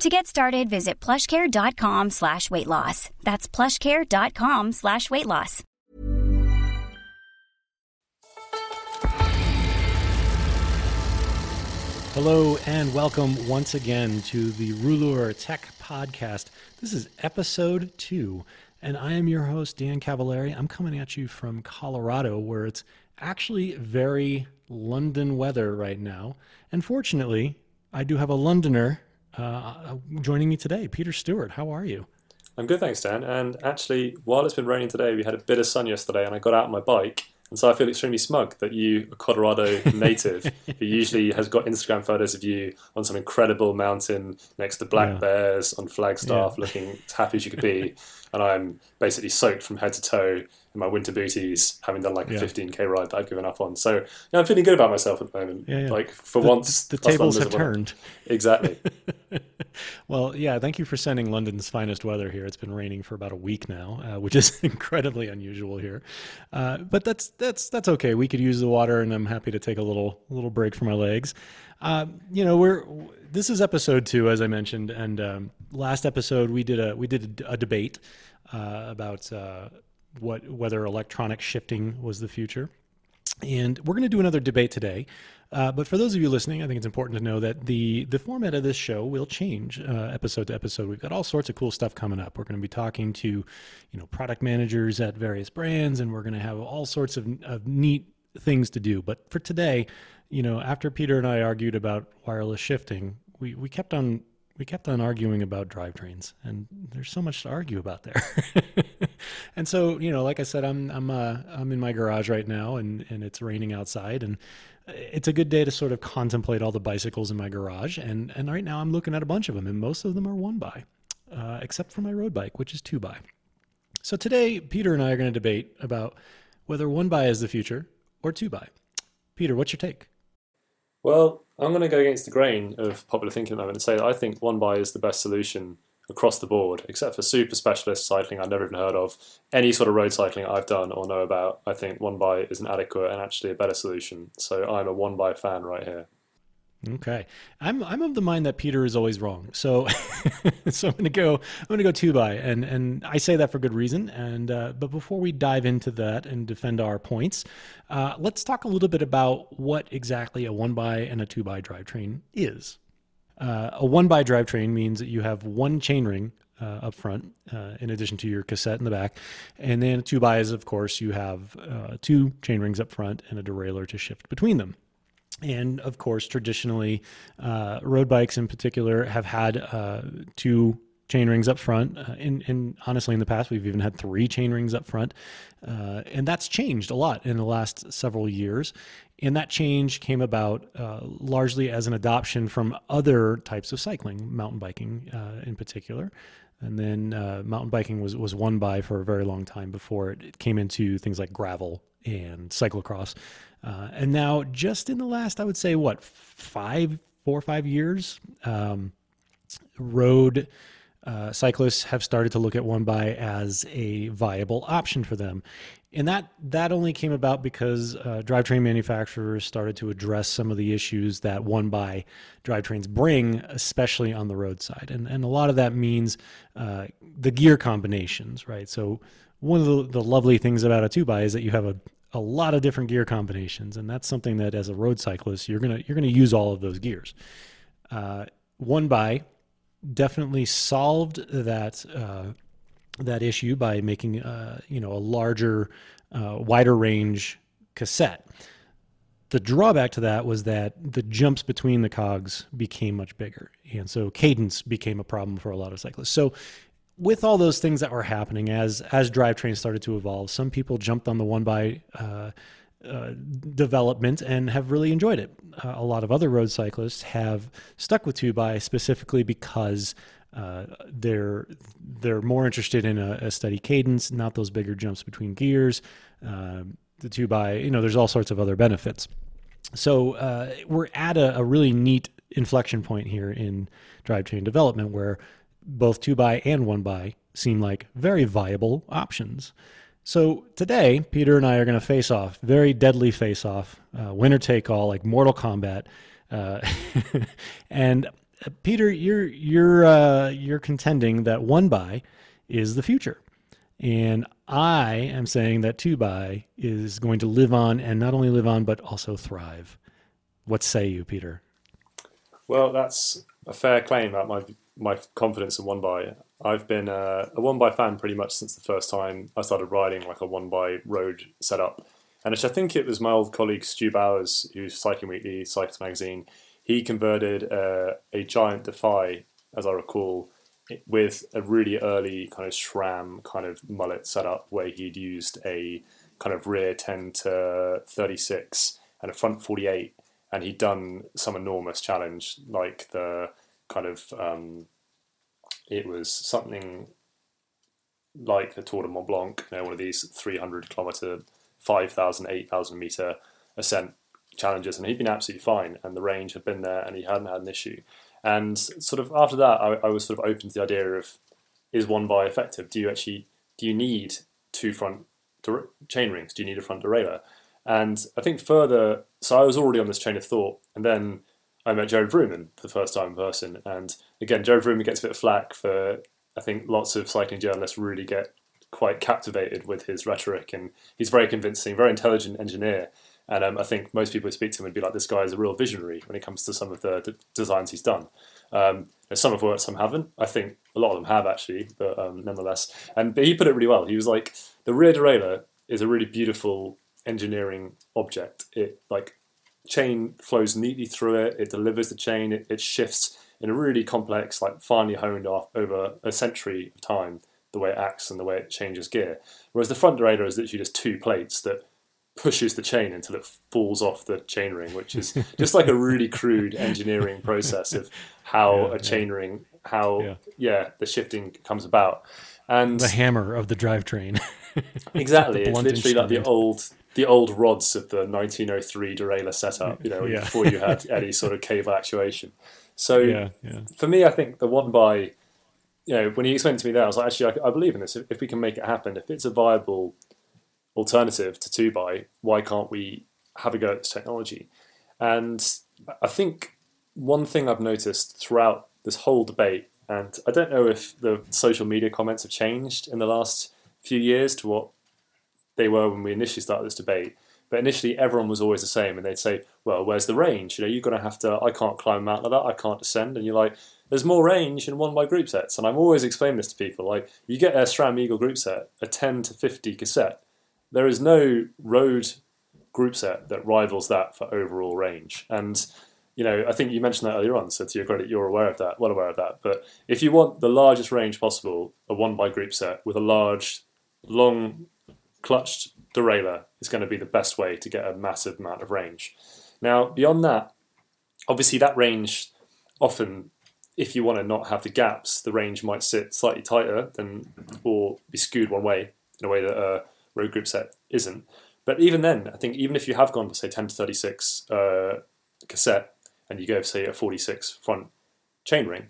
To get started, visit plushcare.com slash weight loss. That's plushcare.com slash weight loss. Hello and welcome once again to the Rouleur Tech Podcast. This is episode two, and I am your host, Dan Cavallari. I'm coming at you from Colorado, where it's actually very London weather right now. And fortunately, I do have a Londoner uh, joining me today, Peter Stuart. How are you? I'm good, thanks, Dan. And actually, while it's been raining today, we had a bit of sun yesterday, and I got out on my bike. And so I feel extremely smug that you, a Colorado native, who usually has got Instagram photos of you on some incredible mountain next to black Yeah. bears on Flagstaff, Yeah. looking as happy as you could be, and I'm basically soaked from head to toe in my winter booties, having done like a Yeah. 15k ride that I've given up on. So yeah, I'm feeling good about myself at the moment. Like for The- once, the us tables have turned. Exactly. Well, yeah, thank you for sending London's finest weather here. It's been raining for about a week now, uh, which is incredibly unusual here. Uh, but that's that's that's okay. We could use the water, and I'm happy to take a little little break for my legs. Uh, you know, we're this is episode two, as I mentioned, and um, last episode we did a we did a, debate uh, about uh, what whether electronic shifting was the future. And we're going to do another debate today. Uh, but for those of you listening, I think it's important to know that the the format of this show will change uh, episode to episode. We've got all sorts of cool stuff coming up. We're going to be talking to, you know, product managers at various brands, and we're going to have all sorts of, of neat things to do. But for today, you know, after Peter and I argued about wireless shifting, we, we kept on we kept on arguing about drivetrains, and there's so much to argue about there. and so, you know, like I said, I'm I'm uh, I'm in my garage right now, and and it's raining outside, and it's a good day to sort of contemplate all the bicycles in my garage. And and right now, I'm looking at a bunch of them, and most of them are one by, uh, except for my road bike, which is two by. So today, Peter and I are going to debate about whether one by is the future or two by. Peter, what's your take? Well, I'm going to go against the grain of popular thinking at the moment and say that I think one by is the best solution across the board, except for super specialist cycling I've never even heard of. Any sort of road cycling I've done or know about, I think one by is an adequate and actually a better solution. So I'm a one by fan right here. Okay, I'm I'm of the mind that Peter is always wrong. So so I'm gonna go I'm gonna go two by, and and I say that for good reason. And uh, but before we dive into that and defend our points, uh, let's talk a little bit about what exactly a one by and a two by drivetrain is. Uh, a one by drivetrain means that you have one chainring uh, up front, uh, in addition to your cassette in the back, and then two by is of course you have uh, two chainrings up front and a derailleur to shift between them. And of course, traditionally, uh, road bikes in particular have had uh, two chain rings up front. Uh, and, and honestly, in the past, we've even had three chain rings up front. Uh, and that's changed a lot in the last several years. And that change came about uh, largely as an adoption from other types of cycling, mountain biking uh, in particular. And then uh, mountain biking was, was one by for a very long time before it, it came into things like gravel and cyclocross. Uh, and now, just in the last, I would say, what, five, four or five years, um, road uh, cyclists have started to look at one by as a viable option for them. And that, that only came about because uh, drivetrain manufacturers started to address some of the issues that one by drivetrains bring, especially on the roadside. And, and a lot of that means uh, the gear combinations, right? So, one of the, the lovely things about a two by is that you have a, a lot of different gear combinations, and that's something that as a road cyclist you're gonna you're gonna use all of those gears. Uh, one by definitely solved that uh, that issue by making uh, you know a larger, uh, wider range cassette. The drawback to that was that the jumps between the cogs became much bigger, and so cadence became a problem for a lot of cyclists. So with all those things that were happening as as drivetrains started to evolve, some people jumped on the one by uh, development and have really enjoyed it. Uh, a lot of other road cyclists have stuck with two by specifically because uh, they're they're more interested in a, a, steady cadence, not those bigger jumps between gears. Uh, the two by, you know, there's all sorts of other benefits. So uh, we're at a, a really neat inflection point here in drivetrain development where both two by and one by seem like very viable options. So today, Peter and I are going to face off, very deadly face off, uh, winner take all, like Mortal Kombat. Uh, and uh, Peter, you're you're uh, you're contending that one by is the future, and I am saying that two by is going to live on, and not only live on but also thrive. What say you, Peter? Well, that's a fair claim about my my confidence in one by. I've been uh, a one by fan pretty much since the first time I started riding like a one by road setup, and I think it was my old colleague Stu Bowers, who's Cycling Weekly, Cyclist Magazine. He converted uh, a giant Defy, as I recall, with a really early kind of SRAM kind of mullet setup where he'd used a kind of rear 10 to 36 and a front 48 and he'd done some enormous challenge like the kind of um, it was something like the Tour de Mont Blanc, you know, one of these 300 kilometer, 5,000, 8,000 meter ascent challenges, and he'd been absolutely fine, and the range had been there, and he hadn't had an issue. And sort of after that, I, I was sort of open to the idea of is one by effective? Do you actually do you need two front chain rings? Do you need a front derailleur? And I think further, so I was already on this chain of thought, and then I met Gerard Vroomen for the first time in person. And again, Gerard Vroomen gets a bit of flack for, I think lots of cycling journalists really get quite captivated with his rhetoric. And he's very convincing, very intelligent engineer. And um, I think most people who speak to him would be like, this guy is a real visionary when it comes to some of the, the designs he's done. Um, some have worked, some haven't. I think a lot of them have actually, but um, nonetheless. And but he put it really well. He was like, the rear derailleur is a really beautiful engineering object. It like chain flows neatly through it. It delivers the chain. It, it shifts in a really complex, like finely honed off over a century of time, the way it acts and the way it changes gear. Whereas the front derailleur is literally just two plates that pushes the chain until it falls off the chainring, which is just like a really crude engineering process of how yeah, a chainring, yeah. how yeah. yeah. the shifting comes about, and the hammer of the drivetrain. exactly, it's literally like the old the old rods of the 1903 derailleur setup, you know, yeah. before you had any sort of cable actuation. So yeah, yeah. for me, I think the one by, you know, when he explained to me that, I was like, actually, I, I believe in this. If, if, we can make it happen, if it's a viable alternative to two by, why can't we have a go at this technology? And I think one thing I've noticed throughout this whole debate, and I don't know if the social media comments have changed in the last few years to what they were when we initially started this debate. But initially, everyone was always the same, and they'd say, "Well, where's the range? You know, you're going to have to. I can't climb a mountain like that. I can't descend." And you're like, "There's more range in one by group sets." And I'm always explaining this to people. Like, you get a SRAM Eagle group set, a 10 to 50 cassette. There is no road group set that rivals that for overall range. And you know, I think you mentioned that earlier on. So to your credit, you're aware of that, well aware of that. But if you want the largest range possible, a one by group set with a large, long clutched derailleur is going to be the best way to get a massive amount of range. Now, beyond that, obviously that range often, if you want to not have the gaps, the range might sit slightly tighter than or be skewed one way in a way that a road group set isn't. But even then, I think even if you have gone for say 10 to 36 uh, cassette and you go say a 46 front chainring,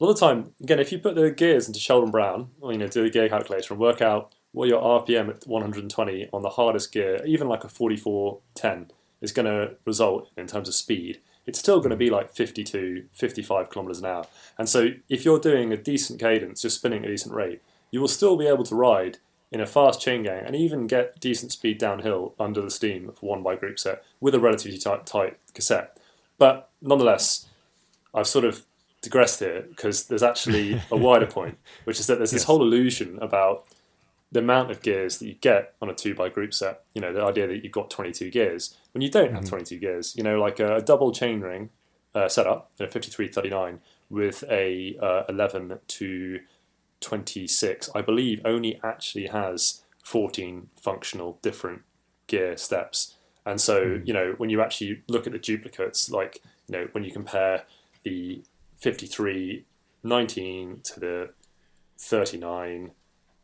a lot of the time, again, if you put the gears into Sheldon Brown, or you know, do the gear calculator and work out what your RPM at 120 on the hardest gear, even like a 4410, is going to result in terms of speed, it's still going to be like 52, 55 kilometers an hour. And so if you're doing a decent cadence, just spinning at a decent rate, you will still be able to ride in a fast chain gang and even get decent speed downhill under the steam of one by group set with a relatively tight, tight cassette. But nonetheless, I've sort of digressed here because there's actually a wider point, which is that there's this Yes. whole illusion about the amount of gears that you get on a two by group set. You know, the idea that you've got 22 gears when you don't have 22 gears. You know, like a, double chainring uh, setup, you know, 5339 with a uh, 11 to 26, I believe, only actually has 14 functional different gear steps. And so, you know, when you actually look at the duplicates, like, you know, when you compare the 53 19 to the 39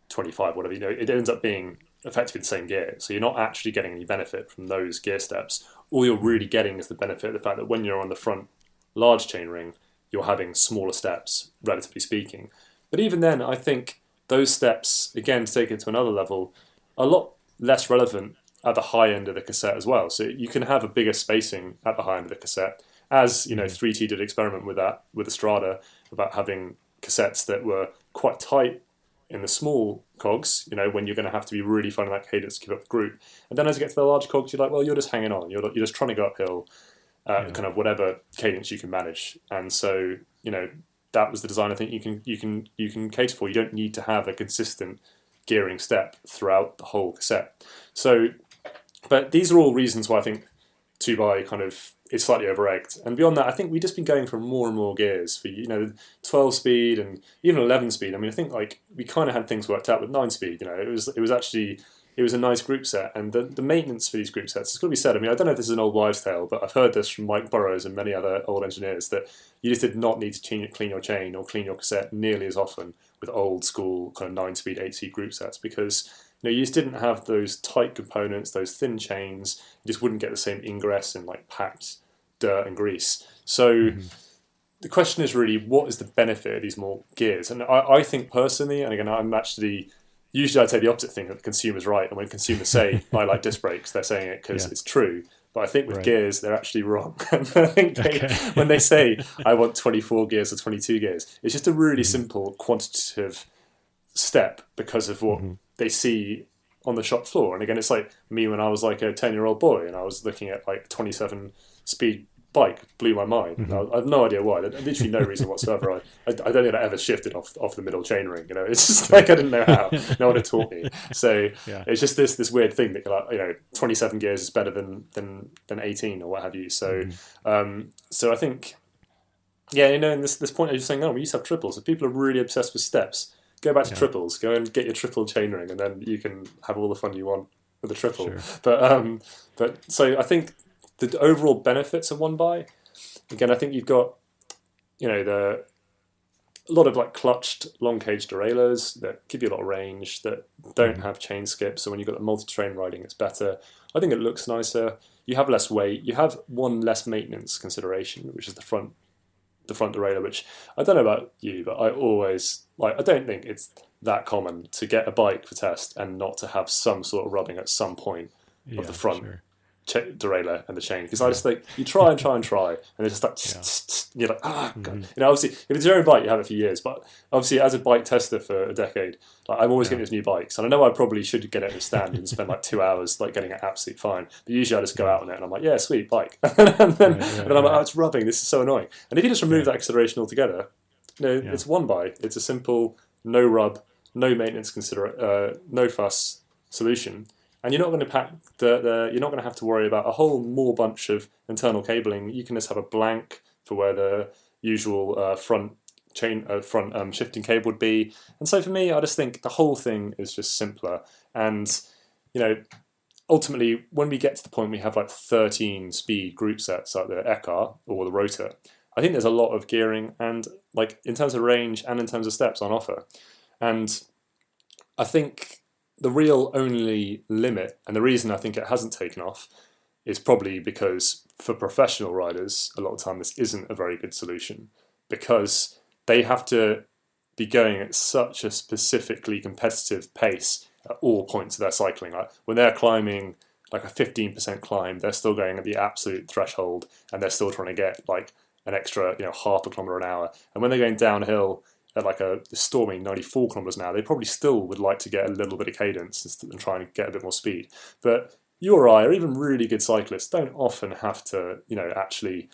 25, whatever, you know, it ends up being effectively the same gear. So you're not actually getting any benefit from those gear steps. All you're really getting is the benefit of the fact that when you're on the front large chainring, you're having smaller steps, relatively speaking. But even then, I think those steps, again, to take it to another level, are a lot less relevant at the high end of the cassette as well. So you can have a bigger spacing at the high end of the cassette. As you know, mm-hmm. 3T did experiment with that with the Strada about having cassettes that were quite tight in the small cogs, you know, when you're going to have to be really finding that cadence to keep up the group. And then as you get to the large cogs, you're like, well, you're just hanging on. You're, you're just trying to go uphill, uh, kind of whatever cadence you can manage. And so, you know, that was the design I think you can you can you can cater for. You don't need to have a consistent gearing step throughout the whole cassette. So, but these are all reasons why I think two by kind of is slightly overegged. And beyond that, I think we've just been going for more and more gears for you know 12 speed and even 11 speed. I mean, I think like we kind of had things worked out with nine speed. You know, it was it was actually it was a nice group set, and the, the maintenance for these group sets it's got to be said. I mean, I don't know if this is an old wives' tale, but I've heard this from Mike Burrows and many other old engineers that you just did not need to clean, clean your chain or clean your cassette nearly as often with old school kind of nine speed, eight speed group sets because you know you just didn't have those tight components, those thin chains. You just wouldn't get the same ingress in like packed dirt and grease. So. The question is really, what is the benefit of these more gears? And I, I think personally, and again, I'm actually usually I'd say the opposite thing that the consumer's right, and when consumers say I like disc brakes, they're saying it because Yeah. it's true. But I think with Right. gears, they're actually wrong. I think they, Okay. when they say I want 24 gears or 22 gears, it's just a really Mm-hmm. simple quantitative step because of what Mm-hmm. They see on the shop floor. And again, it's like me when I was like a 10 year old boy and I was looking at like 27 speed bike blew my mind. Mm-hmm. I, have no idea why. There's literally no reason whatsoever. I, I, I don't think I ever shifted off off the middle chain ring. You know, it's just like I didn't know how. No one had taught me. So Yeah. it's just this this weird thing that like, you know, 27 gears is better than than than 18 or what have you. So um, so I think yeah, you know, in this this point I was saying, oh, we used to have triples. If people are really obsessed with steps, go back to triples. Go and get your triple chainring, and then you can have all the fun you want with a triple. Sure. But um, but so I think the overall benefits of one by, again, I think you've got, you know, the a lot of like clutched long cage derailleurs that give you a lot of range that don't have chain skips. So when you've got the multi train riding, it's better. I think it looks nicer. You have less weight. You have one less maintenance consideration, which is the front the front derailleur, which I don't know about you, but I always like. I don't think it's that common to get a bike for test and not to have some sort of rubbing at some point Yeah, of the front sure. Cha- derailleur and the chain because I just think you try and try and try and it's just like tss, tss, tss, you're like ah God. Mm-hmm. you know obviously if it's your own bike you have it for years but obviously as a bike tester for a decade like I'm always getting these new bikes and I know I probably should get it in a stand and spend like two hours like getting it absolutely fine but usually I just go out on it and I'm like yeah sweet bike. And then, and then I'm like oh it's rubbing this is so annoying. And if you just remove that consideration altogether you know it's one by it's a simple no rub no maintenance consider uh, no fuss solution and you're not going to pack the, you're not going to have to worry about a whole more bunch of internal cabling. You can just have a blank for where the usual uh, front chain uh, front um, shifting cable would be. And so for me, I just think the whole thing is just simpler. And you know, ultimately, when we get to the point we have like 13 speed group sets like the Ekar or the Rotor, I think there's a lot of gearing and like in terms of range and in terms of steps on offer. And I think the real only limit, and the reason I think it hasn't taken off, is probably because for professional riders, a lot of time this isn't a very good solution because they have to be going at such a specifically competitive pace at all points of their cycling. Like when they're climbing like a 15% climb, they're still going at the absolute threshold and they're still trying to get like an extra, you know, half a kilometer an hour. And when they're going downhill at like a storming 94 kilometers hour, they probably still would like to get a little bit of cadence and and try and get a bit more speed. But you or I, or even really good cyclists, don't often have to, you know, actually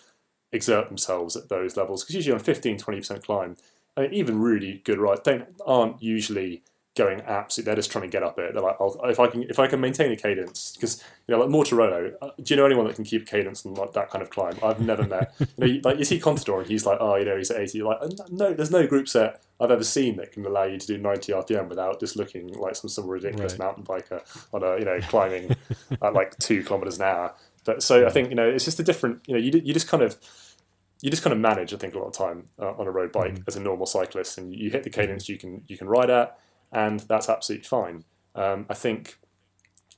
exert themselves at those levels because usually on 15 20% climb I mean, even really good rides don't aren't usually going absolutely. They're just trying to get up it. They're like, I'll, if I can, if I can maintain a cadence, because you know, like Mortirolo. Uh, do you know anyone that can keep cadence on like that kind of climb? I've never met. You know, like you see Contador, and he's like, oh, you know, he's at eighty. You're like, no, there's no group set I've ever seen that can allow you to do ninety RPM without just looking like some some ridiculous right. mountain biker on a you know climbing at like two kilometers an hour. But so I think you know it's just a different. You know, you you just kind of you just kind of manage, I think, a lot of time uh, on a road bike mm-hmm. as a normal cyclist, and you hit the cadence you can you can ride at and that's absolutely fine. Um, I think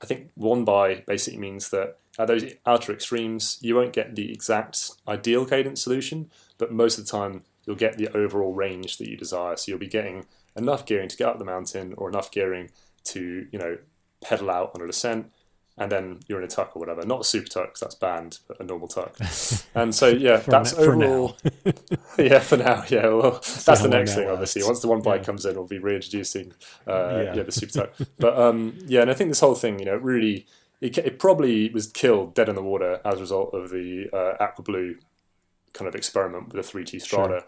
I think one by basically means that at those outer extremes, you won't get the exact ideal cadence solution, but most of the time you'll get the overall range that you desire. So you'll be getting enough gearing to get up the mountain, or enough gearing to you know pedal out on a descent, and then you're in a tuck or whatever. Not a super tuck because that's banned, but a normal tuck. And so yeah, that's overall. yeah, for now. Yeah, well, that's the next thing. Obviously, once the one bike yeah. comes in, we'll be reintroducing uh, yeah. yeah. the super tuck. But um, yeah, and I think this whole thing, you know, really, it, it, probably was killed dead in the water as a result of the uh, aqua blue kind of experiment with the 3T Strada.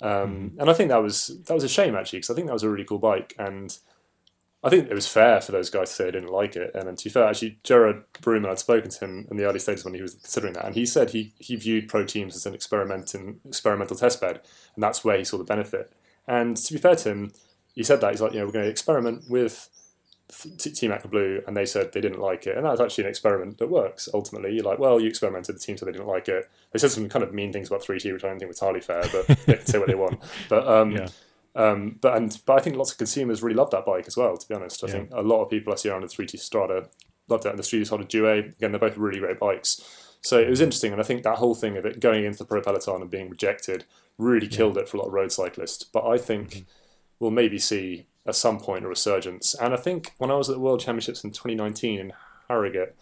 Sure. Um, mm. And I think that was that was a shame actually because I think that was a really cool bike and I think it was fair for those guys to say they didn't like it. And, and to be fair, actually, Gerard Vroomen, I'd spoken to him in the early stages when he was considering that, and he said he, he viewed pro teams as an experimental experimental test bed, and that's where he saw the benefit. And to be fair to him, he said that he's like, you know, we're going to experiment with Team Aqua Blue, and they said they didn't like it, and that's actually an experiment that works. Ultimately, you're like, well, you experimented, the team said they didn't like it. They said some kind of mean things about 3T, which I don't think was entirely fair, but they can say what they want. But um, yeah. Um, but and but I think lots of consumers really love that bike as well. To be honest, I yeah. think a lot of people I see around the 3T Strada love that, and the 3T Strada Due. Again, they're both really great bikes. So it was interesting, and I think that whole thing of it going into the pro peloton and being rejected really yeah. killed it for a lot of road cyclists. But I think mm-hmm. we'll maybe see at some point a resurgence. And I think when I was at the World Championships in 2019 in Harrogate,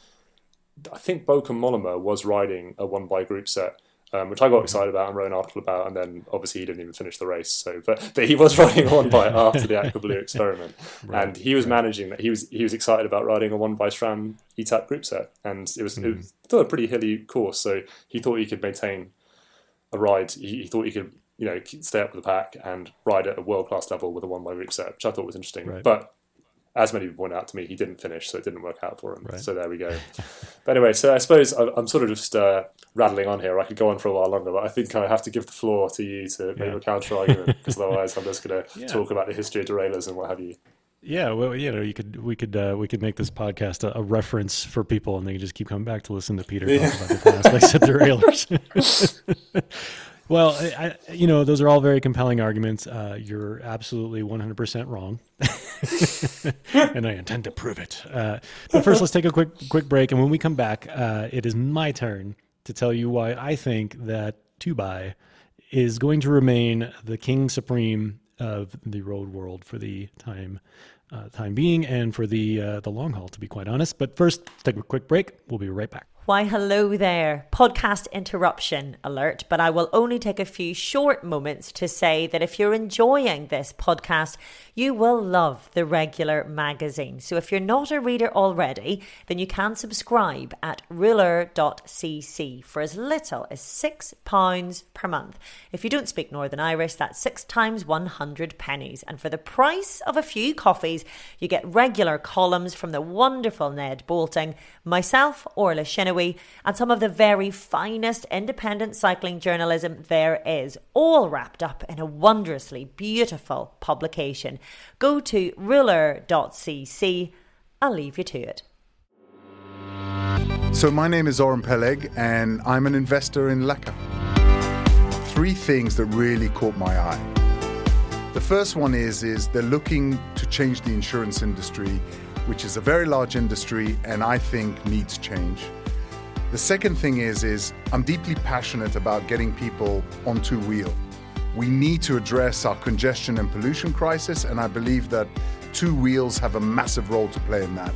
I think Bauke Mollema was riding a one by group set um, which I got excited about and wrote an article about, and then obviously he didn't even finish the race. So, but but he was riding a one by after the Aqua Blue experiment, right, and he was right. managing that. He was he was excited about riding a one by SRAM ETAP group set, and it was, mm. it was still a pretty hilly course. So he thought he could maintain a ride. He, he thought he could you know stay up with the pack and ride at a world class level with a one by group set, which I thought was interesting. Right. But as many people pointed out to me, he didn't finish, so it didn't work out for him. Right. So there we go. but anyway, so I suppose I'm sort of just uh, rattling on here. I could go on for a while longer, but I think I have to give the floor to you to make yeah. a counter argument, because otherwise I'm just going to yeah. talk about the history of derailleurs and what have you. Yeah, well, you know, you could we could uh, we could make this podcast a, a, reference for people, and they can just keep coming back to listen to Peter talk about the past, aspects of derailleurs. Well, I, you know, those are all very compelling arguments. Uh, you're absolutely 100% wrong, and I intend to prove it. Uh, but first, let's take a quick quick break, and when we come back, uh, it is my turn to tell you why I think that two by is going to remain the king supreme of the road world for the time uh, time being and for the uh, the long haul. To be quite honest, but first, take a quick break. We'll be right back. Why, hello there. Podcast interruption alert, but I will only take a few short moments to say that if you're enjoying this podcast, you will love the regular magazine. So if you're not a reader already, then you can subscribe at rouleur.cc for as little as £6 per month. If you don't speak Northern Irish, that's six times 100 pennies. And for the price of a few coffees, you get regular columns from the wonderful Ned Boulting, myself, Orla Chennaoui, and some of the very finest independent cycling journalism there is, all wrapped up in a wondrously beautiful publication. Go to rouleur.cc. I'll leave you to it. So, my name is Oren Peleg, and I'm an investor in Laka. Three things that really caught my eye. The first one is, is they're looking to change the insurance industry, which is a very large industry and I think needs change. The second thing is, is I'm deeply passionate about getting people onto wheel. We need to address our congestion and pollution crisis, and I believe that two wheels have a massive role to play in that.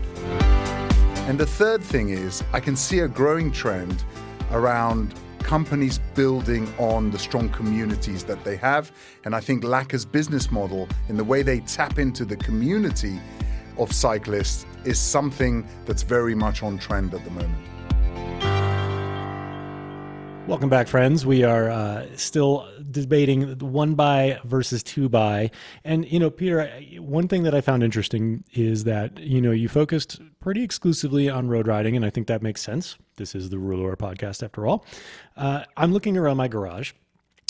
And the third thing is, I can see a growing trend around companies building on the strong communities that they have. And I think Laka's business model, in the way they tap into the community of cyclists, is something that's very much on trend at the moment. Welcome back, friends. We are uh, still debating one by versus two by. And, you know, Peter, one thing that I found interesting is that, you know, you focused pretty exclusively on road riding, and I think that makes sense. This is the Rouleur podcast, after all. Uh, I'm looking around my garage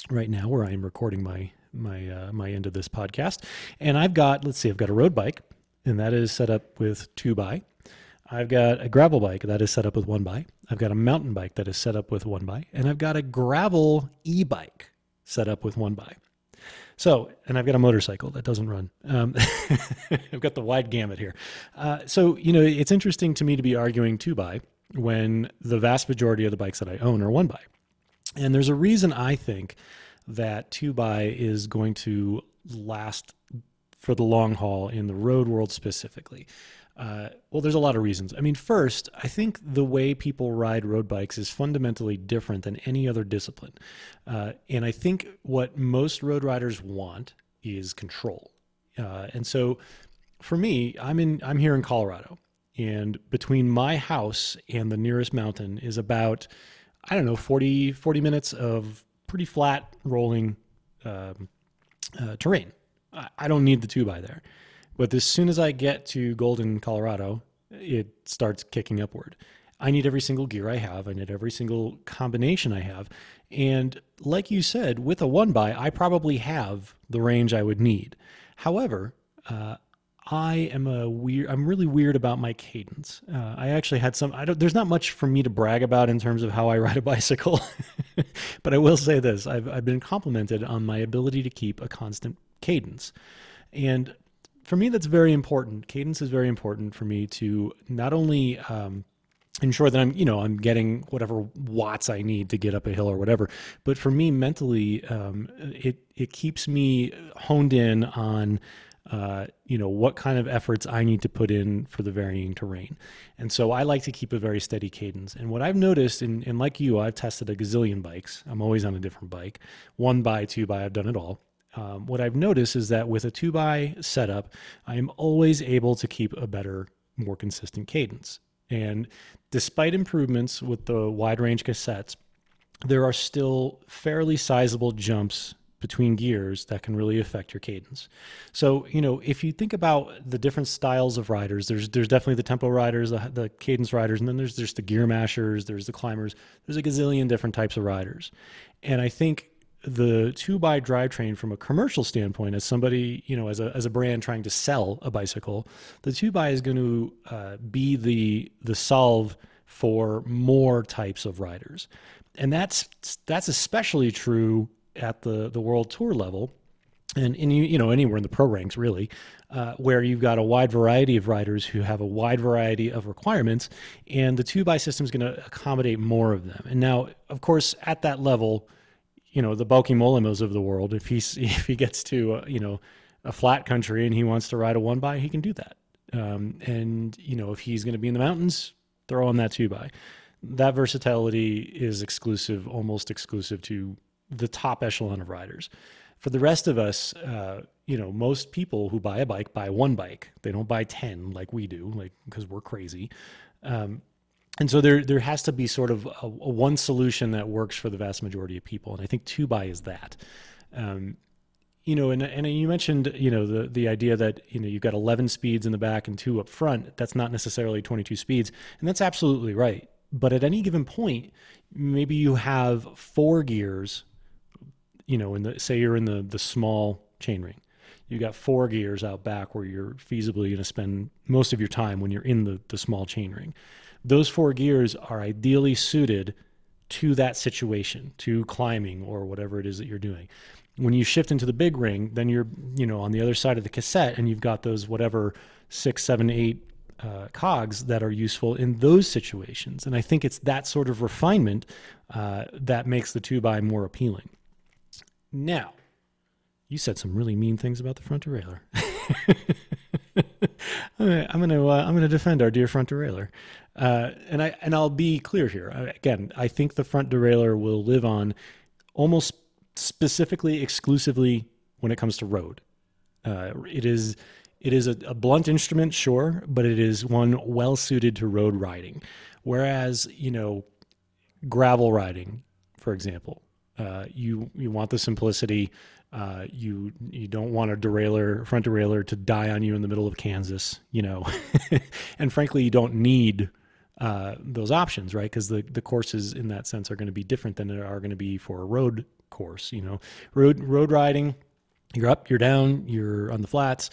right now where I am recording my my uh, my end of this podcast, and I've got let's see, I've got a road bike, and that is set up with two by. I've got a gravel bike that is set up with one by. I've got a mountain bike that is set up with one by, and I've got a gravel e bike set up with one by. So, and I've got a motorcycle that doesn't run. Um, I've got the wide gamut here. Uh, so, you know, it's interesting to me to be arguing two by when the vast majority of the bikes that I own are one by. And there's a reason I think that two by is going to last for the long haul in the road world specifically. Uh, well, there's a lot of reasons. I mean, first, I think the way people ride road bikes is fundamentally different than any other discipline. Uh, and I think what most road riders want is control. Uh, and so for me, I'm in I'm here in Colorado. And between my house and the nearest mountain is about, I don't know, 40, 40 minutes of pretty flat rolling um, uh, terrain. I, I don't need the two by there. But as soon as I get to Golden, Colorado, it starts kicking upward. I need every single gear I have. I need every single combination I have. And like you said, with a one by, I probably have the range I would need. However, uh, I am a weird. I'm really weird about my cadence. Uh, I actually had some. I don't. There's not much for me to brag about in terms of how I ride a bicycle, but I will say this: I've I've been complimented on my ability to keep a constant cadence, and for me, that's very important. Cadence is very important for me to not only um, ensure that I'm, you know, I'm getting whatever watts I need to get up a hill or whatever. But for me, mentally, um, it it keeps me honed in on. Uh, you know what kind of efforts I need to put in for the varying terrain, and so I like to keep a very steady cadence. And what I've noticed, and, and like you, I've tested a gazillion bikes. I'm always on a different bike, one by, two by. I've done it all. Um, what I've noticed is that with a two by setup, I am always able to keep a better, more consistent cadence. And despite improvements with the wide range cassettes, there are still fairly sizable jumps between gears that can really affect your cadence. So, you know, if you think about the different styles of riders, there's there's definitely the tempo riders, the, the cadence riders, and then there's just the gear mashers, there's the climbers. There's a gazillion different types of riders. And I think the two by drivetrain from a commercial standpoint, as somebody, you know, as a, as a brand trying to sell a bicycle, the two by is going to uh, be the, the solve for more types of riders. And that's, that's especially true at the, the world tour level and, and you, you know, anywhere in the pro ranks really, uh, where you've got a wide variety of riders who have a wide variety of requirements, and the two by system is going to accommodate more of them. And now, of course, at that level, you know the Bauke Mollemas of the world. If he's if he gets to uh, you know a flat country and he wants to ride a one by, he can do that. Um, and you know if he's going to be in the mountains, throw on that two by. That versatility is exclusive, almost exclusive to the top echelon of riders. For the rest of us, uh, you know, most people who buy a bike buy one bike. They don't buy ten like we do, like because we're crazy. Um, and so there there has to be sort of a, a, one solution that works for the vast majority of people, and I think two by is that. Um, you know, and and you mentioned you know the the idea that you know you've got 11 speeds in the back and two up front. That's not necessarily 22 speeds, and that's absolutely right. But at any given point, maybe you have four gears. You know, in the say you're in the the small chainring, you got four gears out back where you're feasibly going to spend most of your time when you're in the the small chainring those four gears are ideally suited to that situation, to climbing or whatever it is that you're doing. When you shift into the big ring, then you're, you know, on the other side of the cassette and you've got those whatever six, seven, eight uh, cogs that are useful in those situations. And I think it's that sort of refinement uh, that makes the 2 by more appealing. Now, you said some really mean things about the front derailleur. I'm gonna uh, I'm gonna defend our dear front derailleur. Uh, and I and I'll be clear here. Again, I think the front derailleur will live on almost specifically, exclusively when it comes to road. Uh, it is it is a, a, blunt instrument, sure, but it is one well suited to road riding. Whereas you know, gravel riding, for example. Uh, you you want the simplicity. Uh, you you don't want a derailleur front derailleur to die on you in the middle of Kansas, you know, and frankly, you don't need uh, those options, right? Because the the courses in that sense are going to be different than they are going to be for a road course. You know, road road riding, you're up, you're down, you're on the flats.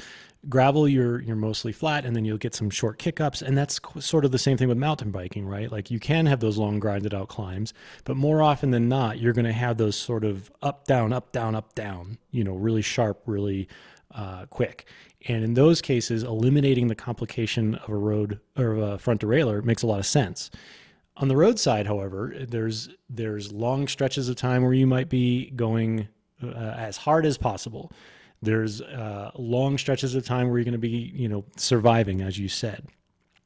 Gravel, you're you're mostly flat, and then you'll get some short kick ups, and that's sort of the same thing with mountain biking, right? Like you can have those long grinded out climbs, but more often than not, you're going to have those sort of up down up down up down, you know, really sharp, really uh, quick. And in those cases, eliminating the complication of a road or a front derailleur makes a lot of sense. On the road side, however, there's there's long stretches of time where you might be going uh, as hard as possible. There's uh, long stretches of time where you're going to be, you know, surviving, as you said.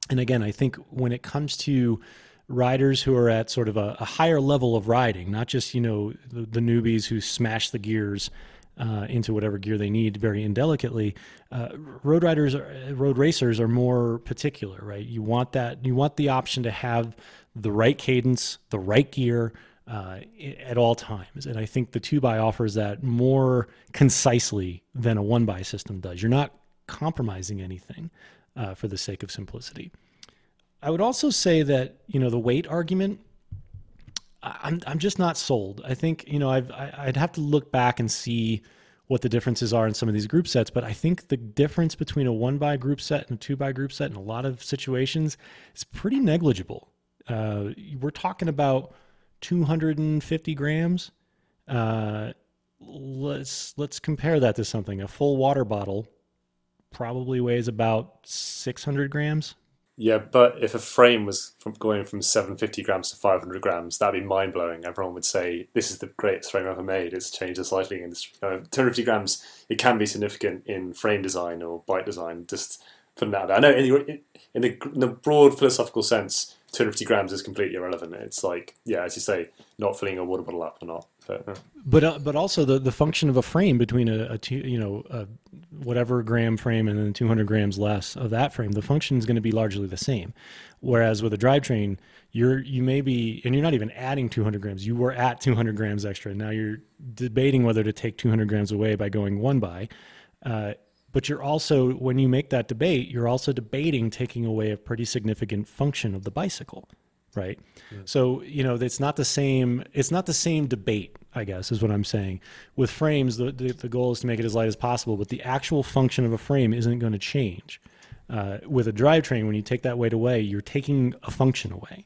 And again, I think when it comes to riders who are at sort of a, a higher level of riding, not just you know the, the newbies who smash the gears uh, into whatever gear they need very indelicately. Uh, road riders, are, road racers are more particular, right? You want that. You want the option to have the right cadence, the right gear, uh, at all times. And I think the two by offers that more concisely than a one by system does. You're not compromising anything uh, for the sake of simplicity. I would also say that you know the weight argument. I'm I'm just not sold. I think you know I've I, would have to look back and see what the differences are in some of these group sets. But I think the difference between a one by group set and a two by group set in a lot of situations is pretty negligible. Uh, we're talking about 250 grams. Uh, let's let's compare that to something. A full water bottle probably weighs about 600 grams. Yeah, but if a frame was from going from 750 grams to 500 grams, that'd be mind blowing. Everyone would say, "This is the greatest frame ever made. It's changed the cycling industry." Uh, know, 250 grams, it can be significant in frame design or bike design. Just putting that out there. I know in the, in the, in the broad philosophical sense, 250 grams is completely irrelevant. It's like, yeah, as you say, not filling a water bottle up or not. But uh. but, also the, the function of a frame between a, a two, you know a whatever gram frame and then 200 grams less of that frame, the function is going to be largely the same. Whereas with a drivetrain, you're you may be and you're not even adding 200 grams. You were at 200 grams extra. Now you're debating whether to take 200 grams away by going one by. Uh, but you're also when you make that debate you're also debating taking away a pretty significant function of the bicycle right yeah. so you know it's not the same it's not the same debate i guess is what i'm saying with frames the, the, the goal is to make it as light as possible but the actual function of a frame isn't going to change uh, with a drivetrain when you take that weight away you're taking a function away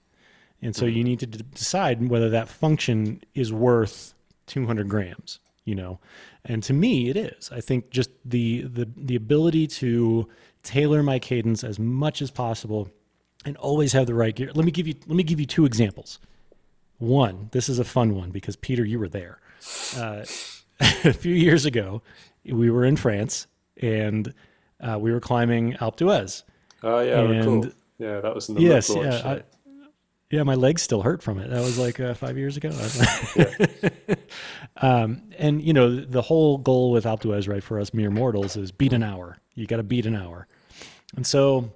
and so mm-hmm. you need to d- decide whether that function is worth 200 grams you know and to me, it is. I think just the the the ability to tailor my cadence as much as possible and always have the right gear. Let me give you let me give you two examples. One, this is a fun one because Peter, you were there. Uh, a few years ago, we were in France and uh, we were climbing Alpe d'Huez. Oh yeah, and, cool. Yeah, that was in the yes, yeah. I, yeah, my legs still hurt from it. That was like uh, five years ago. um, and you know, the whole goal with Alpe d'Huez, right, for us mere mortals, is beat an hour. You got to beat an hour. And so,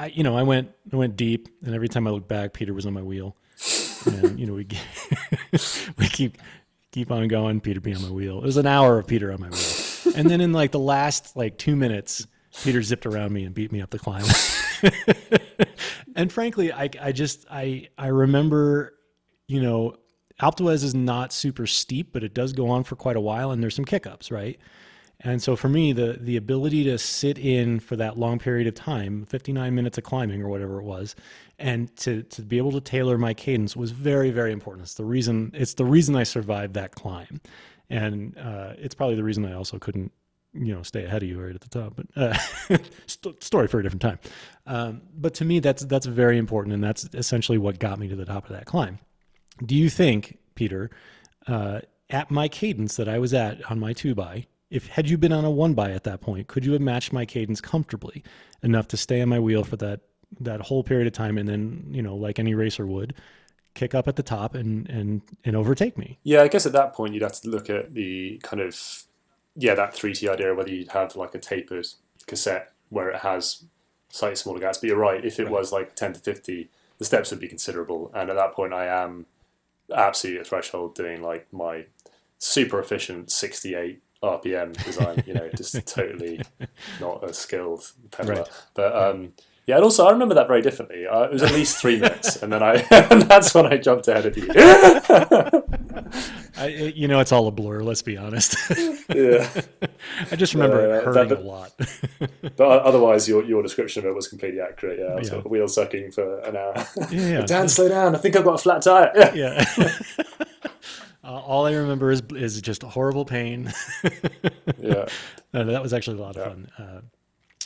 I, you know, I went, I went deep, and every time I looked back, Peter was on my wheel. and you know, we we keep keep on going. Peter be on my wheel. It was an hour of Peter on my wheel, and then in like the last like two minutes, Peter zipped around me and beat me up the climb and frankly, I, I just I I remember, you know, Alpe d'Huez is not super steep, but it does go on for quite a while, and there's some kickups, right? And so for me, the the ability to sit in for that long period of time, 59 minutes of climbing or whatever it was, and to to be able to tailor my cadence was very very important. It's the reason it's the reason I survived that climb, and uh, it's probably the reason I also couldn't you know stay ahead of you right at the top but uh, st- story for a different time. Um, but to me that's that's very important and that's essentially what got me to the top of that climb. Do you think peter uh, at my cadence that i was at on my two by if had you been on a one by at that point could you have matched my cadence comfortably enough to stay on my wheel for that that whole period of time and then you know like any racer would kick up at the top and and and overtake me yeah i guess at that point you'd have to look at the kind of yeah, that 3T idea, whether you'd have like a tapered cassette where it has slightly smaller gaps. But you're right, if it right. was like 10 to 50, the steps would be considerable. And at that point, I am absolutely at threshold doing like my super efficient 68 RPM design. You know, just totally not a skilled peddler. Right. But um, yeah, and also I remember that very differently. Uh, it was at least three minutes, and then I and that's when I jumped ahead of you. I, you know, it's all a blur. Let's be honest. yeah. I just remember Yeah, it hurting that- a lot. But otherwise, your your description of it was completely accurate. Yeah, I was Yeah. wheel sucking for an hour. Yeah, yeah. Dan, slow down. I think I've got a flat tire. Yeah. yeah. Uh, all I remember is is just a horrible pain. yeah. No, that was actually a lot of fun. Uh,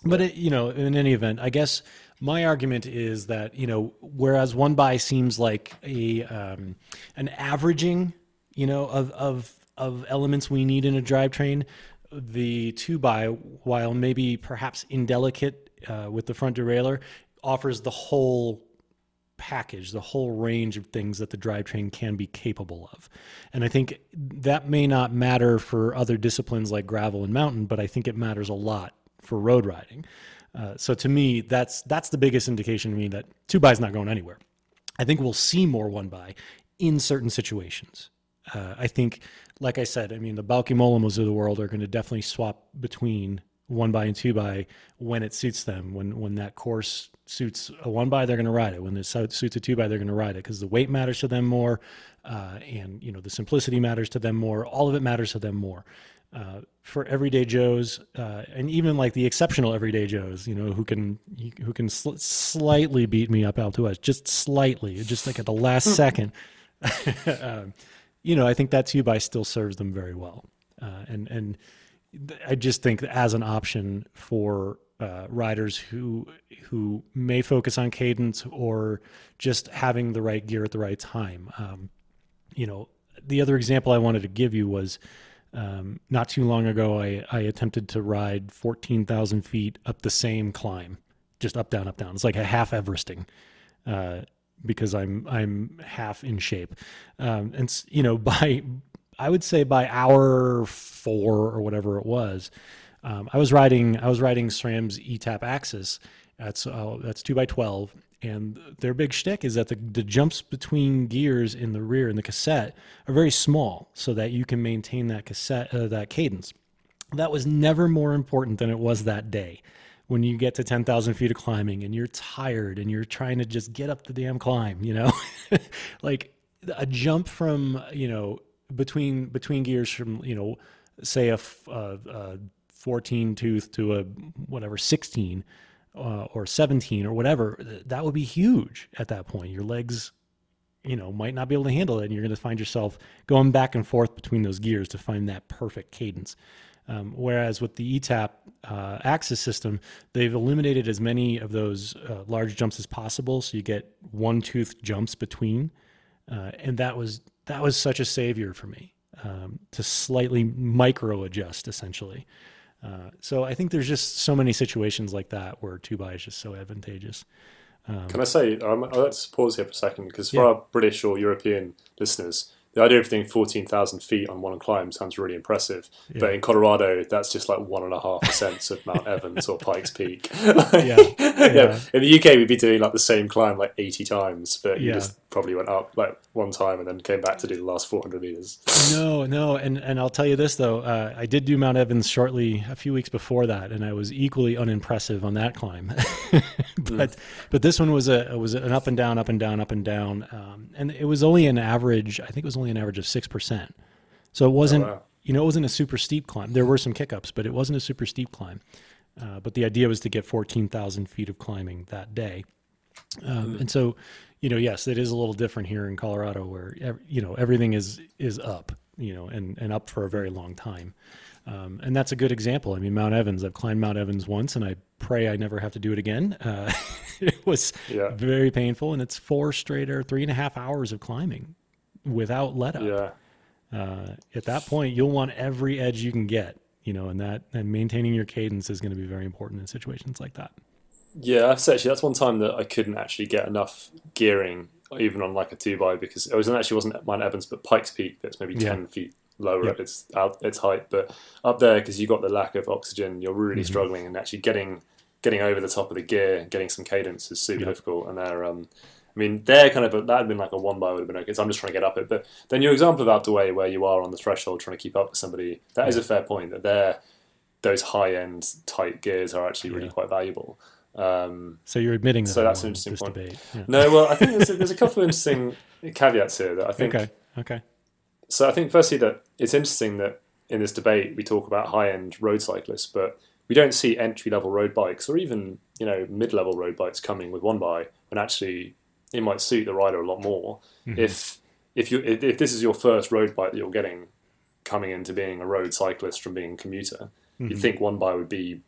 but it, you know, in any event, I guess my argument is that you know, whereas one by seems like a um, an averaging, you know, of of of elements we need in a drivetrain, the two by, while maybe perhaps indelicate uh, with the front derailleur, offers the whole package, the whole range of things that the drivetrain can be capable of. And I think that may not matter for other disciplines like gravel and mountain, but I think it matters a lot for road riding. Uh, so to me, that's that's the biggest indication to me that two by is not going anywhere. I think we'll see more one by in certain situations. Uh, I think, like I said, I mean, the Bauke Mollemas of the world are going to definitely swap between one by and two by when it suits them. When when that course suits a one by, they're going to ride it. When it suits a two by, they're going to ride it because the weight matters to them more, uh, and you know the simplicity matters to them more. All of it matters to them more. Uh, for everyday Joes, uh, and even like the exceptional everyday Joes, you know, who can who can sl- slightly beat me up out to us, just slightly, just like at the last second. um, you know, I think that two by still serves them very well, uh, and and I just think as an option for uh, riders who who may focus on cadence or just having the right gear at the right time. Um, you know, the other example I wanted to give you was um, not too long ago. I I attempted to ride fourteen thousand feet up the same climb, just up down up down. It's like a half Everesting. Uh, because I'm I'm half in shape, um, and you know by I would say by hour four or whatever it was, um, I was riding I was riding SRAM's eTap AXS. That's uh, that's two by twelve, and their big shtick is that the, the jumps between gears in the rear in the cassette are very small, so that you can maintain that cassette uh, that cadence. That was never more important than it was that day. When you get to 10,000 feet of climbing and you're tired and you're trying to just get up the damn climb, you know, like a jump from, you know, between, between gears from, you know, say a 14 tooth to a whatever 16 uh, or 17 or whatever, that would be huge at that point. Your legs you know might not be able to handle it and you're going to find yourself going back and forth between those gears to find that perfect cadence um, whereas with the eTap uh, AXS system they've eliminated as many of those uh, large jumps as possible so you get one tooth jumps between uh, and that was that was such a savior for me um, to slightly micro adjust essentially uh, so i think there's just so many situations like that where two by is just so advantageous Can I say, um, let's pause here for a second because for Yeah. our British or European listeners, the idea of doing 14,000 feet on one climb sounds really impressive. But in Colorado, that's just like one and a half percent of Mount Evans or Pikes Peak. Yeah. yeah. In the UK, we'd be doing like the same climb like 80 times, but you Yeah. just probably went up like one time and then came back to do the last 400 meters. No, no, and and I'll tell you this though, uh, I did do Mount Evans shortly a few weeks before that, and I was equally unimpressive on that climb. but but this one was a was an up and down, up and down, up and down, um, and it was only an average. I think it was only an average of six percent. So it wasn't wow. you know it wasn't a super steep climb. There were some kickups, but it wasn't a super steep climb. Uh, but the idea was to get fourteen thousand feet of climbing that day. Um, and so, you know, yes, it is a little different here in Colorado, where ev- you know everything is is up, you know, and and up for a very long time. Um, and that's a good example. I mean, Mount Evans. I've climbed Mount Evans once, and I pray I never have to do it again. Uh, it was Yeah. very painful, and it's four straight or three and a half hours of climbing without let up Yeah. uh, at that point you'll want every edge you can get you know and that and maintaining your cadence is going to be very important in situations like that Yeah, that's actually that's one time that I couldn't actually get enough gearing, even on like a two by, because it was actually wasn't Mount Evans, but Pikes Peak. That's maybe Yeah. ten feet lower Yeah. at its out its height, but up there because you got the lack of oxygen, you're really Mm-hmm. struggling, and actually getting getting over the top of the gear, getting some cadence is super Yeah. difficult. And there, um, I mean, they're kind of a, that had been like a one by would have been okay. So I'm just trying to get up it. But then your example of out the way where you are on the threshold trying to keep up with somebody, that is a fair point. That they're those high end tight gears are actually really Yeah. quite valuable. Um, So you're admitting that So that's an interesting point. debate. Yeah. no, well, I think there's a, there's a couple of interesting caveats here that I think. Okay. Okay. So I think firstly that it's interesting that in this debate we talk about high end road cyclists, but we don't see entry level road bikes or even you know mid level road bikes coming with one by when actually it might suit the rider a lot more mm-hmm. if if you if, if this is your first road bike that you're getting coming into being a road cyclist from being a commuter, you mm-hmm. think one bike would be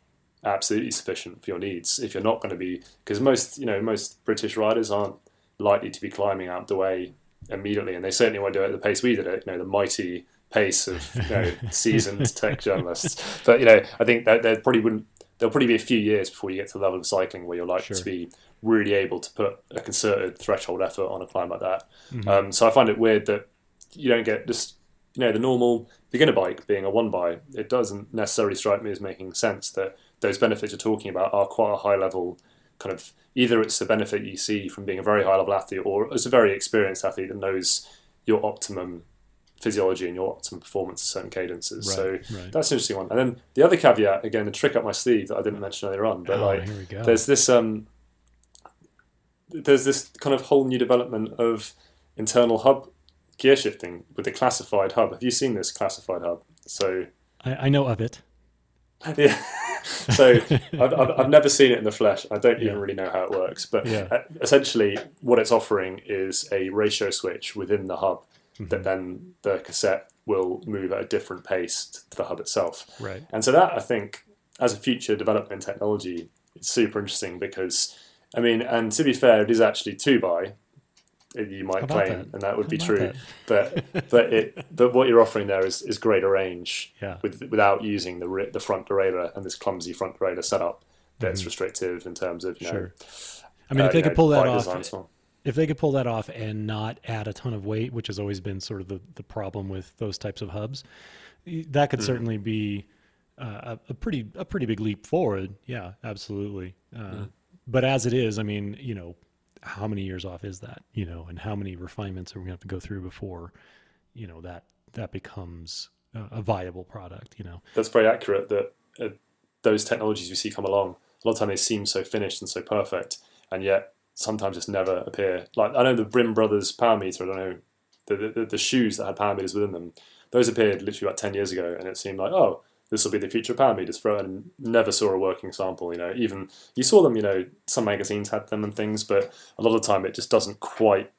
absolutely sufficient for your needs if you're not going to be because most you know most British riders aren't likely to be climbing out the way immediately, and they certainly won't do it at the pace we did it. You know, the mighty pace of you know seasoned tech journalists. But you know, I think that there probably wouldn't. There'll probably be a few years before you get to the level of cycling where you're likely to be really able to put a concerted threshold effort on a climb like that. Um, so I find it weird that you don't get just you know the normal beginner bike being a one by. It doesn't necessarily strike me as making sense that those benefits you're talking about are quite a high level kind of either it's the benefit you see from being a very high level athlete or as a very experienced athlete that knows your optimum physiology and your optimum performance at certain cadences. so Right, right. that's an interesting one. And then the other caveat, again, the trick up my sleeve that I didn't mention earlier on, but Oh, like here we go. there's this um there's this kind of whole new development of internal hub gear shifting with the classified hub. Have you seen this classified hub? So I, I know of it. yeah. so I've, I've, I've never seen it in the flesh. I don't even Yeah. really know how it works. But Yeah. uh, essentially, what it's offering is a ratio switch within the hub Mm-hmm. that then the cassette will move at a different pace to the hub itself. Right. And so that I think, as a future development in technology, is super interesting because, I mean, and to be fair, it is actually two by. You might claim, that? and that would How be true, but but it but what you're offering there is, is greater range Yeah. with, without using the the front derailleur and this clumsy front derailleur setup that's restrictive in terms of you know. Mm-hmm. Sure. I mean, uh, if they could know, pull that off, design and so on. if they could pull that off and not add a ton of weight, which has always been sort of the, the problem with those types of hubs, that could certainly be uh, a, a pretty a pretty big leap forward. Yeah, absolutely. Uh, But as it is, I mean, you know, how many years off is that? You know, and how many refinements are we going to have to go through before, you know, that that becomes a, a viable product? You know. that's very accurate that uh, those technologies we see come along a lot of time they seem so finished and so perfect and yet sometimes just never appear like i know the brim brothers power meter i don't know the, the, the shoes that had power meters within them those appeared literally about 10 years ago and it seemed like oh this will be the future power meters for and never saw a working sample you know even you saw them you know some magazines had them and things but a lot of the time it just doesn't quite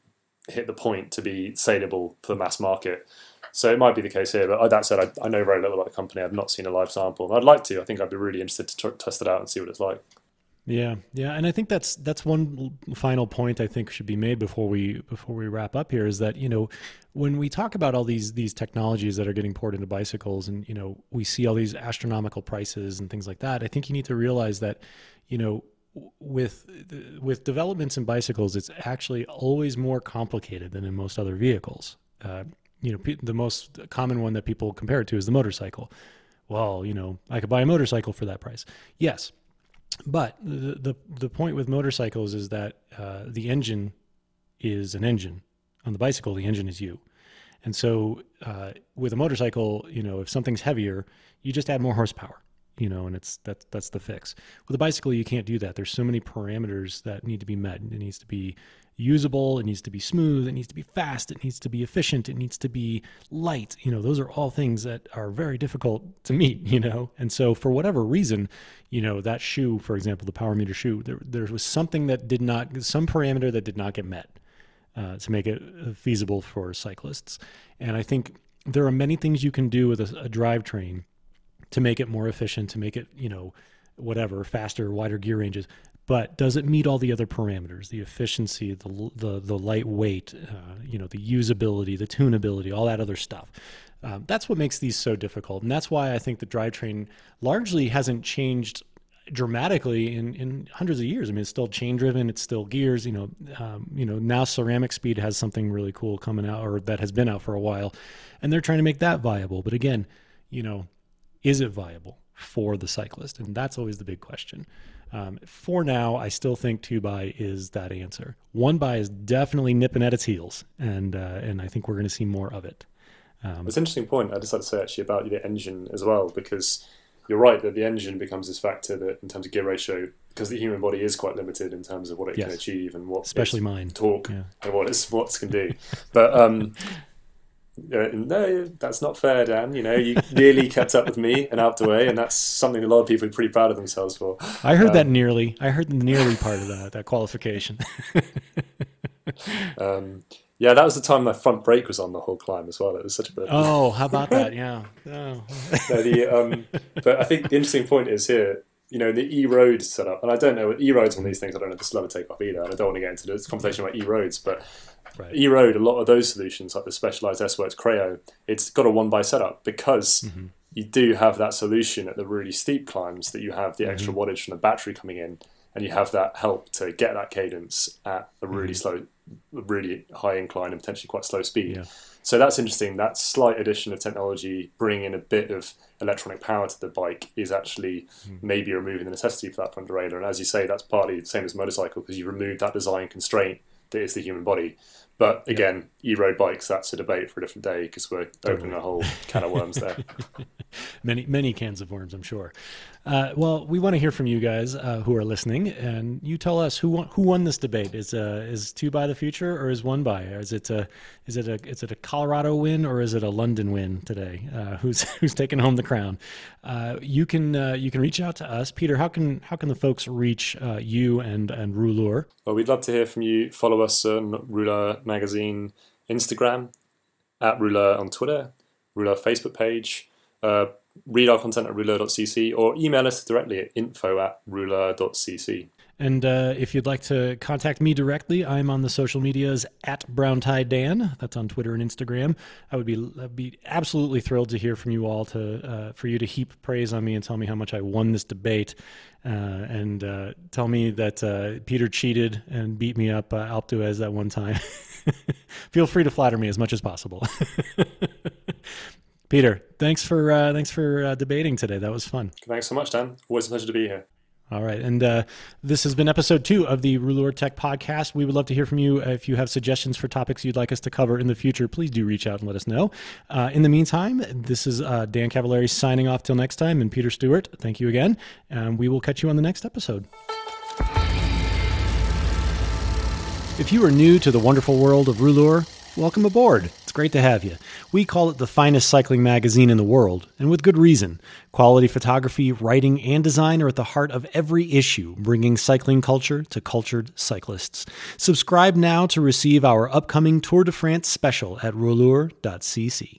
hit the point to be saleable for the mass market so it might be the case here, but oh, that said, I, I know very little about the company. I've not seen a live sample. I'd like to. I think I'd be really interested to tr- test it out and see what it's like. Yeah, yeah, and I think that's that's one final point I think should be made before we before we wrap up here is that you know when we talk about all these these technologies that are getting poured into bicycles and you know we see all these astronomical prices and things like that, I think you need to realize that you know with with developments in bicycles, it's actually always more complicated than in most other vehicles. Uh, you know, the most common one that people compare it to is the motorcycle. Well, you know, I could buy a motorcycle for that price. Yes, but the, the the point with motorcycles is that uh, the engine is an engine. On the bicycle, the engine is you. And so uh, with a motorcycle, you know, if something's heavier, you just add more horsepower, you know, and it's that's that's the fix. With a bicycle, you can't do that. There's so many parameters that need to be met. And it needs to be usable, it needs to be smooth, it needs to be fast, it needs to be efficient, it needs to be light. You know, those are all things that are very difficult to meet, you know. And so for whatever reason, you know, that shoe, for example, the power meter shoe, there there was something that did not some parameter that did not get met uh, to make it uh, feasible for cyclists. And I think there are many things you can do with a, a drivetrain to make it more efficient, to make it, you know, whatever, faster, wider gear ranges. But does it meet all the other parameters? The efficiency, the the the lightweight, uh, you know, the usability, the tunability, all that other stuff. Um, that's what makes these so difficult, and that's why I think the drivetrain largely hasn't changed dramatically in, in hundreds of years. I mean, it's still chain driven, it's still gears. You know, um, you know now Ceramic Speed has something really cool coming out, or that has been out for a while, and they're trying to make that viable. But again, you know, is it viable for the cyclist? And that's always the big question. Um, for now, I still think two by is that answer. One by is definitely nipping at its heels, and uh, and I think we're going to see more of it. Um, it's an interesting point. I just had to say actually about the engine as well, because you're right that the engine becomes this factor that in terms of gear ratio, because the human body is quite limited in terms of what it yes. can achieve and what especially mine talk yeah. and what it's what it can do. but um, no, that's not fair, Dan. You know, you nearly kept up with me and out the way, and that's something a lot of people are pretty proud of themselves for. I heard um, that nearly. I heard the nearly part of that that qualification. um, yeah, that was the time my front brake was on the whole climb as well. It was such a bit. Oh, how about that? Yeah. Oh. no, the, um, but I think the interesting point is here. You know, the E road setup, and I don't know E roads on these things. I don't know if this will ever take off either, and I don't want to get into this conversation about E roads, but Right. E-Road, a lot of those solutions, like the specialized S-Works Creo, it's got a one-by setup because mm-hmm. you do have that solution at the really steep climbs that you have the extra mm-hmm. wattage from the battery coming in, and you have that help to get that cadence at a really mm-hmm. slow, really high incline and potentially quite slow speed. Yeah. So that's interesting. That slight addition of technology, bringing in a bit of electronic power to the bike, is actually mm. maybe removing the necessity for that front derailleur. And as you say, that's partly the same as motorcycle because you remove that design constraint that is the human body. But again. E-road bikes, that's a debate for a different day because we're opening a whole can of worms there. many, many cans of worms, I'm sure. Uh, well, we want to hear from you guys uh, who are listening, and you tell us who won, who won this debate. Is uh, is two by the future, or is one by? Is it a is it a is it a Colorado win, or is it a London win today? Uh, who's who's taking home the crown? Uh, you can uh, you can reach out to us, Peter. How can how can the folks reach you and and Rouleur? Well, we'd love to hear from you. Follow us on Rouleur Magazine Instagram, at Rouleur on Twitter, Rouleur Facebook page. Uh, read our content at rouleur.cc or email us directly at info at rouleur.cc. And uh, if you'd like to contact me directly, I'm on the social medias at Brown Tie Dan. That's on Twitter and Instagram. I would be I'd be absolutely thrilled to hear from you all to uh, for you to heap praise on me and tell me how much I won this debate, uh, and uh, tell me that uh, Peter cheated and beat me up uh, Alpe that one time. Feel free to flatter me as much as possible. Peter, thanks for uh, thanks for uh, debating today. That was fun. Thanks so much, Dan. Always a pleasure to be here. All right, and uh, this has been episode two of the Rouleur Tech podcast. We would love to hear from you. If you have suggestions for topics you'd like us to cover in the future, please do reach out and let us know. Uh, in the meantime, this is uh, Dan Cavallari signing off till next time, and Peter Stuart. Thank you again, and we will catch you on the next episode. If you are new to the wonderful world of Rouleur, welcome aboard. It's great to have you. We call it the finest cycling magazine in the world, and with good reason. Quality photography, writing, and design are at the heart of every issue, bringing cycling culture to cultured cyclists. Subscribe now to receive our upcoming Tour de France special at rouleur.cc.